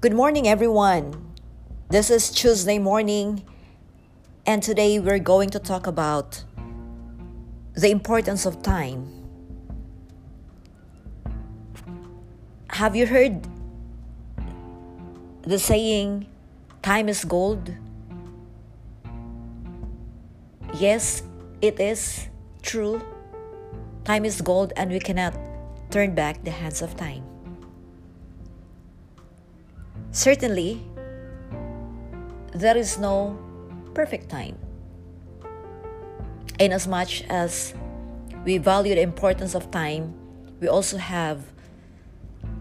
Good morning, everyone. This is Tuesday morning, and today we're going to talk about the importance of time. Have you heard the saying, time is gold? Yes, it is true. Time is gold, and we cannot turn back the hands of time. Certainly, there is no perfect time. In as much as we value the importance of time, we also have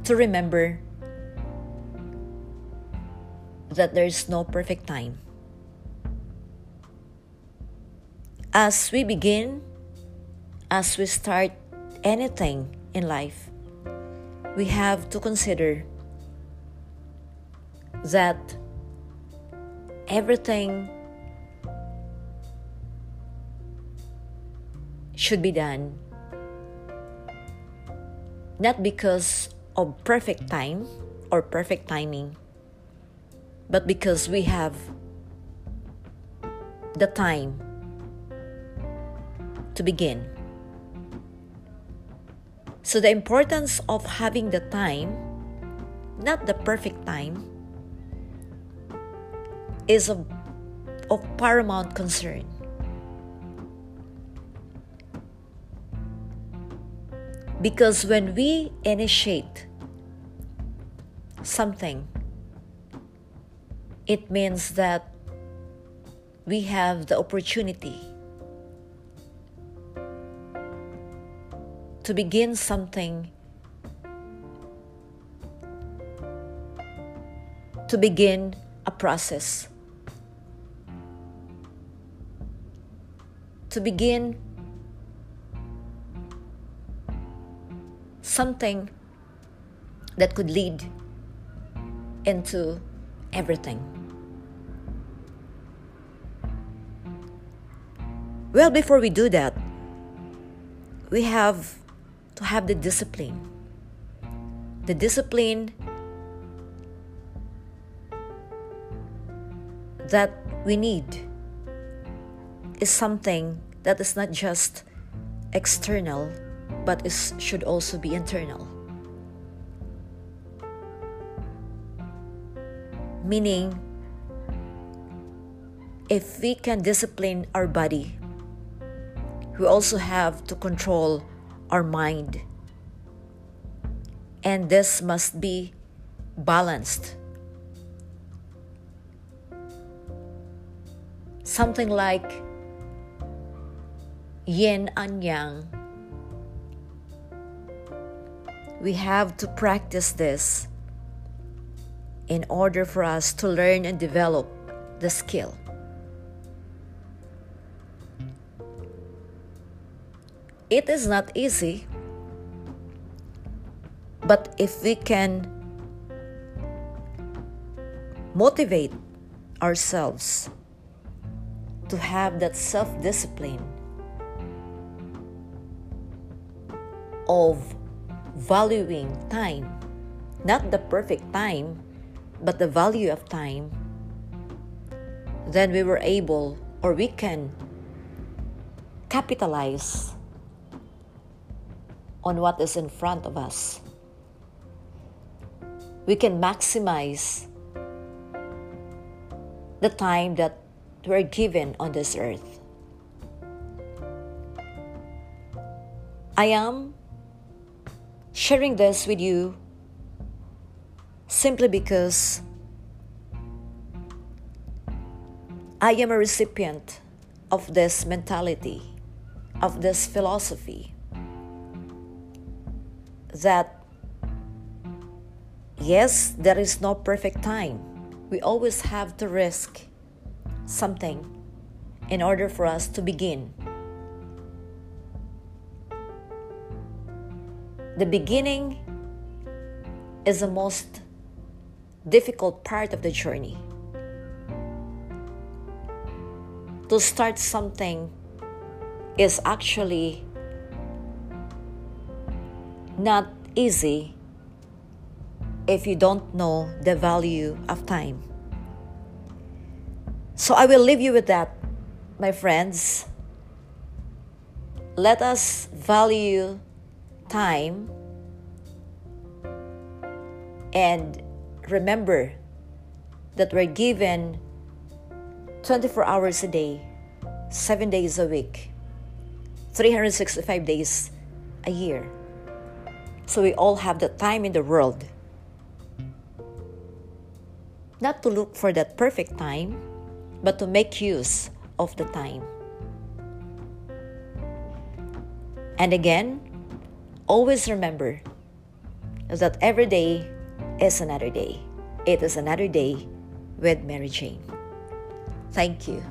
to remember that there is no perfect time. As we begin, as we start anything in life, we have to consider that everything should be done not because of perfect time or perfect timing, but because we have the time to begin. So, the importance of having the time, not the perfect time, is of, of paramount concern. Because when we initiate something, it means that we have the opportunity to begin something, to begin a process. To begin something that could lead into everything. Well, before we do that, we have to have the discipline. The discipline that we need is something that is not just external, but is, should also be internal. Meaning, if we can discipline our body, we also have to control our mind. And this must be balanced. Something like yin and yang. We have to practice this in order for us to learn and develop the skill. It is not easy, but if we can motivate ourselves to have that self discipline of valuing time, not the perfect time, but the value of time, then we were able or we can capitalize on what is in front of us. We can maximize the time that we're given on this earth. I am sharing this with you simply because I am a recipient of this mentality, of this philosophy that yes, there is no perfect time. We always have to risk something in order for us to begin. The beginning is the most difficult part of the journey. To start something is actually not easy if you don't know the value of time. So I will leave you with that, my friends. Let us value time and remember that we're given 24 hours a day, 7 days a week, 365 days a year. So we all have the time in the world. Not to look for that perfect time, but to make use of the time. And again, always remember that every day is another day. It is another day with Mary Jane. Thank you.